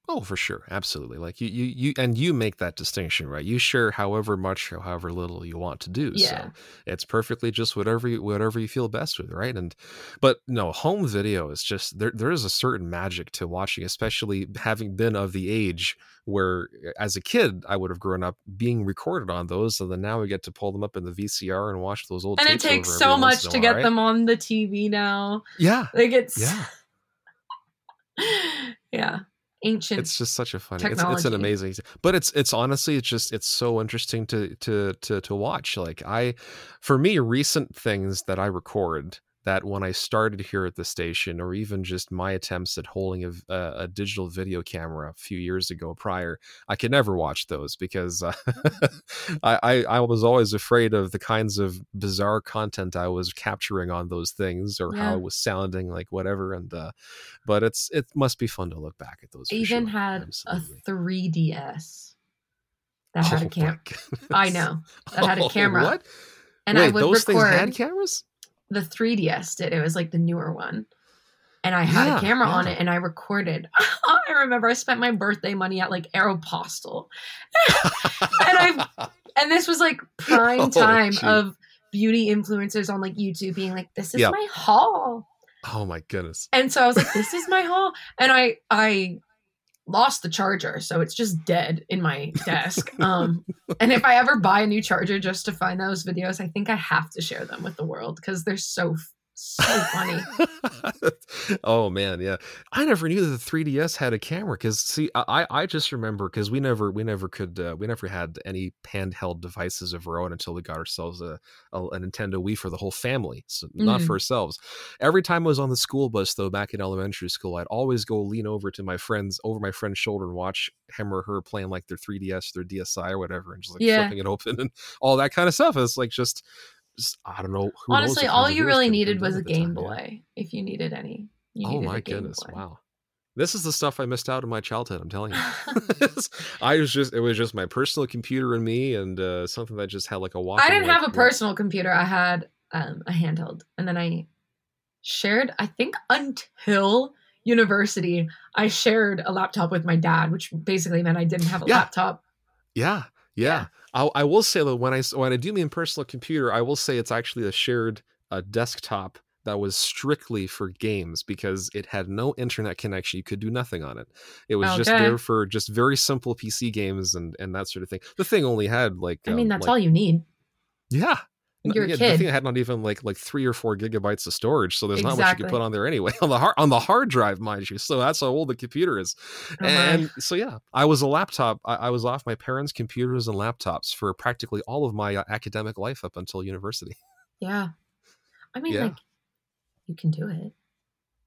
Oh, for sure, absolutely. Like you, you, you, and you make that distinction, right? You share however much or however little you want to do. Yeah. So it's perfectly just whatever, you, whatever you feel best with, right? And, but no, home video is just there. There is a certain magic to watching, especially having been of the age where, uh, as a kid, I would have grown up being recorded on those, and then now we get to pull them up in the VCR and watch those old. And it takes so much to while, get right? them on the TV now. Yeah, Like it's yeah. (laughs) yeah, ancient. it's just such a funny it's, it's an amazing but it's it's honestly it's just it's so interesting to to to to watch like i for me recent things that i record that when i started here at the station or even just my attempts at holding a, a, a digital video camera a few years ago prior i could never watch those because uh, (laughs) I, I i was always afraid of the kinds of bizarre content i was capturing on those things or how it was sounding like whatever and uh but it's it must be fun to look back at those I even sure. had Absolutely. a 3DS that had Oh a camera. (laughs) I know that had a Oh, camera, What? and Wait, I would those record. things had cameras? The 3DS did. It was like the newer one. And I had Yeah, a camera on it and I recorded. (laughs) I remember I spent my birthday money at like Aeropostale. (laughs) And I- And this was like prime Oh, time gee. of beauty influencers on like YouTube being like, this is Yep. my haul. oh my goodness. And so I was like, this is my haul. And I I lost the charger, so it's just dead in my desk. Um and if I ever buy a new charger just to find those videos, I think I have to share them with the world because they're so so funny. (laughs) oh man, yeah. I never knew that the 3DS had a camera because see, I I just remember because we never we never could uh, we never had any handheld devices of our own until we got ourselves a, a, a Nintendo Wii for the whole family, so not for ourselves. Every time I was on the school bus though, back in elementary school, I'd always go lean over to my friends over my friend's shoulder and watch him or her playing like their 3DS, their DSi or whatever, and just like Yeah. flipping it open and all that kind of stuff. It's like just. I don't know. Who Honestly, all you really could have been needed was a Game time, yeah. Boy if you needed any. You Oh needed my goodness! Boy. Wow, this is the stuff I missed out in my childhood. I'm telling you. (laughs) (laughs) I was just it was just my personal computer and me, and uh, something that just had like a walk. I didn't have a personal computer. I had um, a handheld, and then I shared. I think until university, I shared a laptop with my dad, which basically meant I didn't have a Yeah. laptop. Yeah, yeah. I, I will say that when I when I do mean personal computer, I will say it's actually a shared uh, desktop that was strictly for games because it had no internet connection. You could do nothing on it. It was just there for just very simple PC games and and that sort of thing. The thing only had like I mean, um, that's like- all you need. Yeah. No, You're a yeah, kid. thing had not even like like three or four gigabytes of storage, so there's not much you can put on there anyway (laughs) on the hard on the hard drive, mind you. So that's how old the computer is. Oh and so yeah, I was a laptop. I, I was off my parents' computers and laptops for practically all of my uh, academic life up until university. Yeah, I mean, Yeah. like you can do it.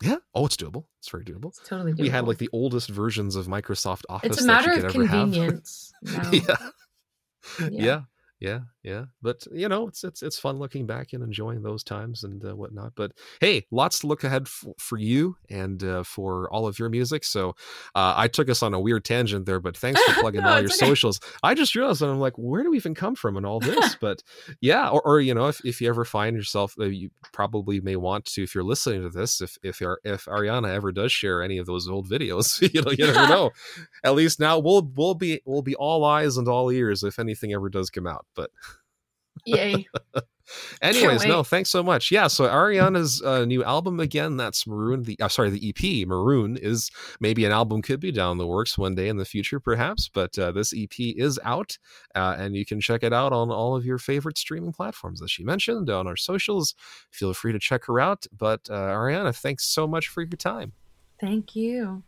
Yeah. Oh, it's doable. It's very doable. It's totally doable. We had like the oldest versions of Microsoft Office. It's a matter of could ever have. (laughs) convenience. yeah. Yeah. yeah yeah yeah but you know it's it's it's fun looking back and enjoying those times and uh, whatnot but hey lots to look ahead f- for you and uh, for all of your music so uh, i took us on a weird tangent there but thanks for (laughs) plugging No, all your okay. socials. I just realized that i'm like where do we even come from in all this? (laughs) But yeah or, or you know if, if you ever find yourself uh, you probably may want to if you're listening to this if if if ariana ever does share any of those old videos (laughs) you know you never know. At least now we'll we'll be we'll be all eyes and all ears if anything ever does come out but Yay. (laughs) anyways no thanks so much yeah so ariana's uh, new album again that's maroon the uh, sorry the ep maroon is maybe an album could be down the works one day in the future perhaps but uh, this ep is out uh, and you can check it out on all of your favorite streaming platforms as she mentioned on our socials feel free to check her out but uh, ariana thanks so much for your time Thank you.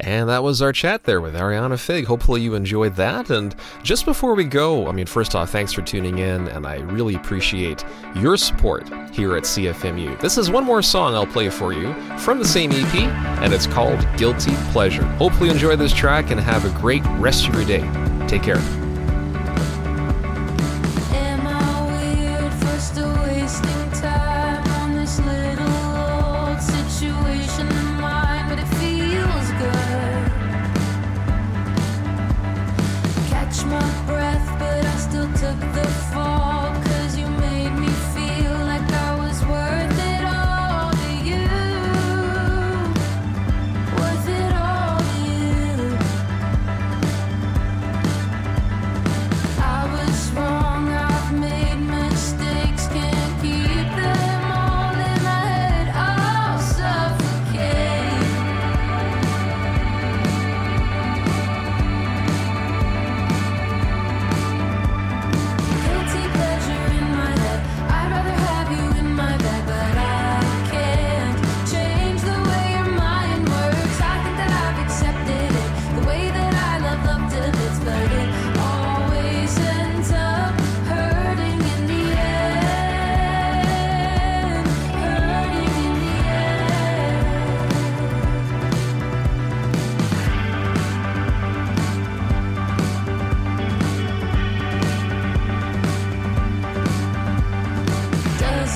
And that was our chat there with Ariana Fig. Hopefully you enjoyed that. And just before we go, I mean, first off, thanks for tuning in, and I really appreciate your support here at CFMU. This is one more song I'll play for you from the same EP, and it's called Guilty Pleasure. Hopefully you enjoy this track and have a great rest of your day. Take care.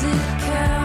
it count?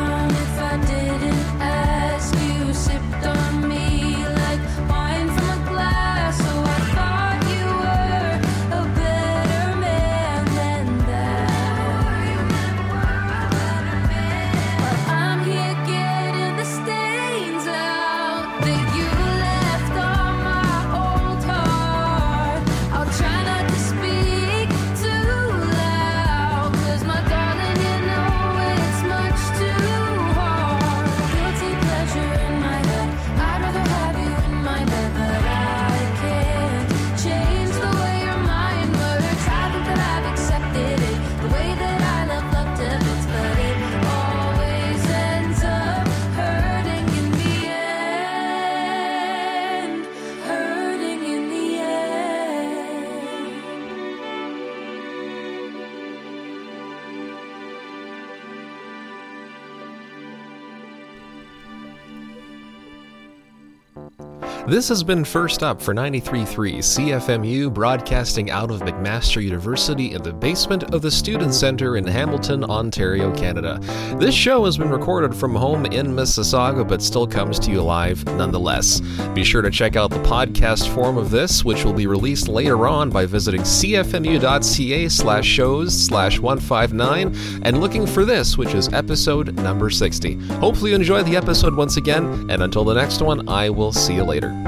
This has been First Up for 93.3 CFMU, broadcasting out of McMaster University in the basement of the Student Center in Hamilton, Ontario, Canada. This show has been recorded from home in Mississauga, but still comes to you live nonetheless. Be sure to check out the podcast form of this, which will be released later on by visiting cfmu.ca slash shows slash 159 and looking for this, which is episode number 60. Hopefully you enjoy the episode once again, and until the next one, I will see you later.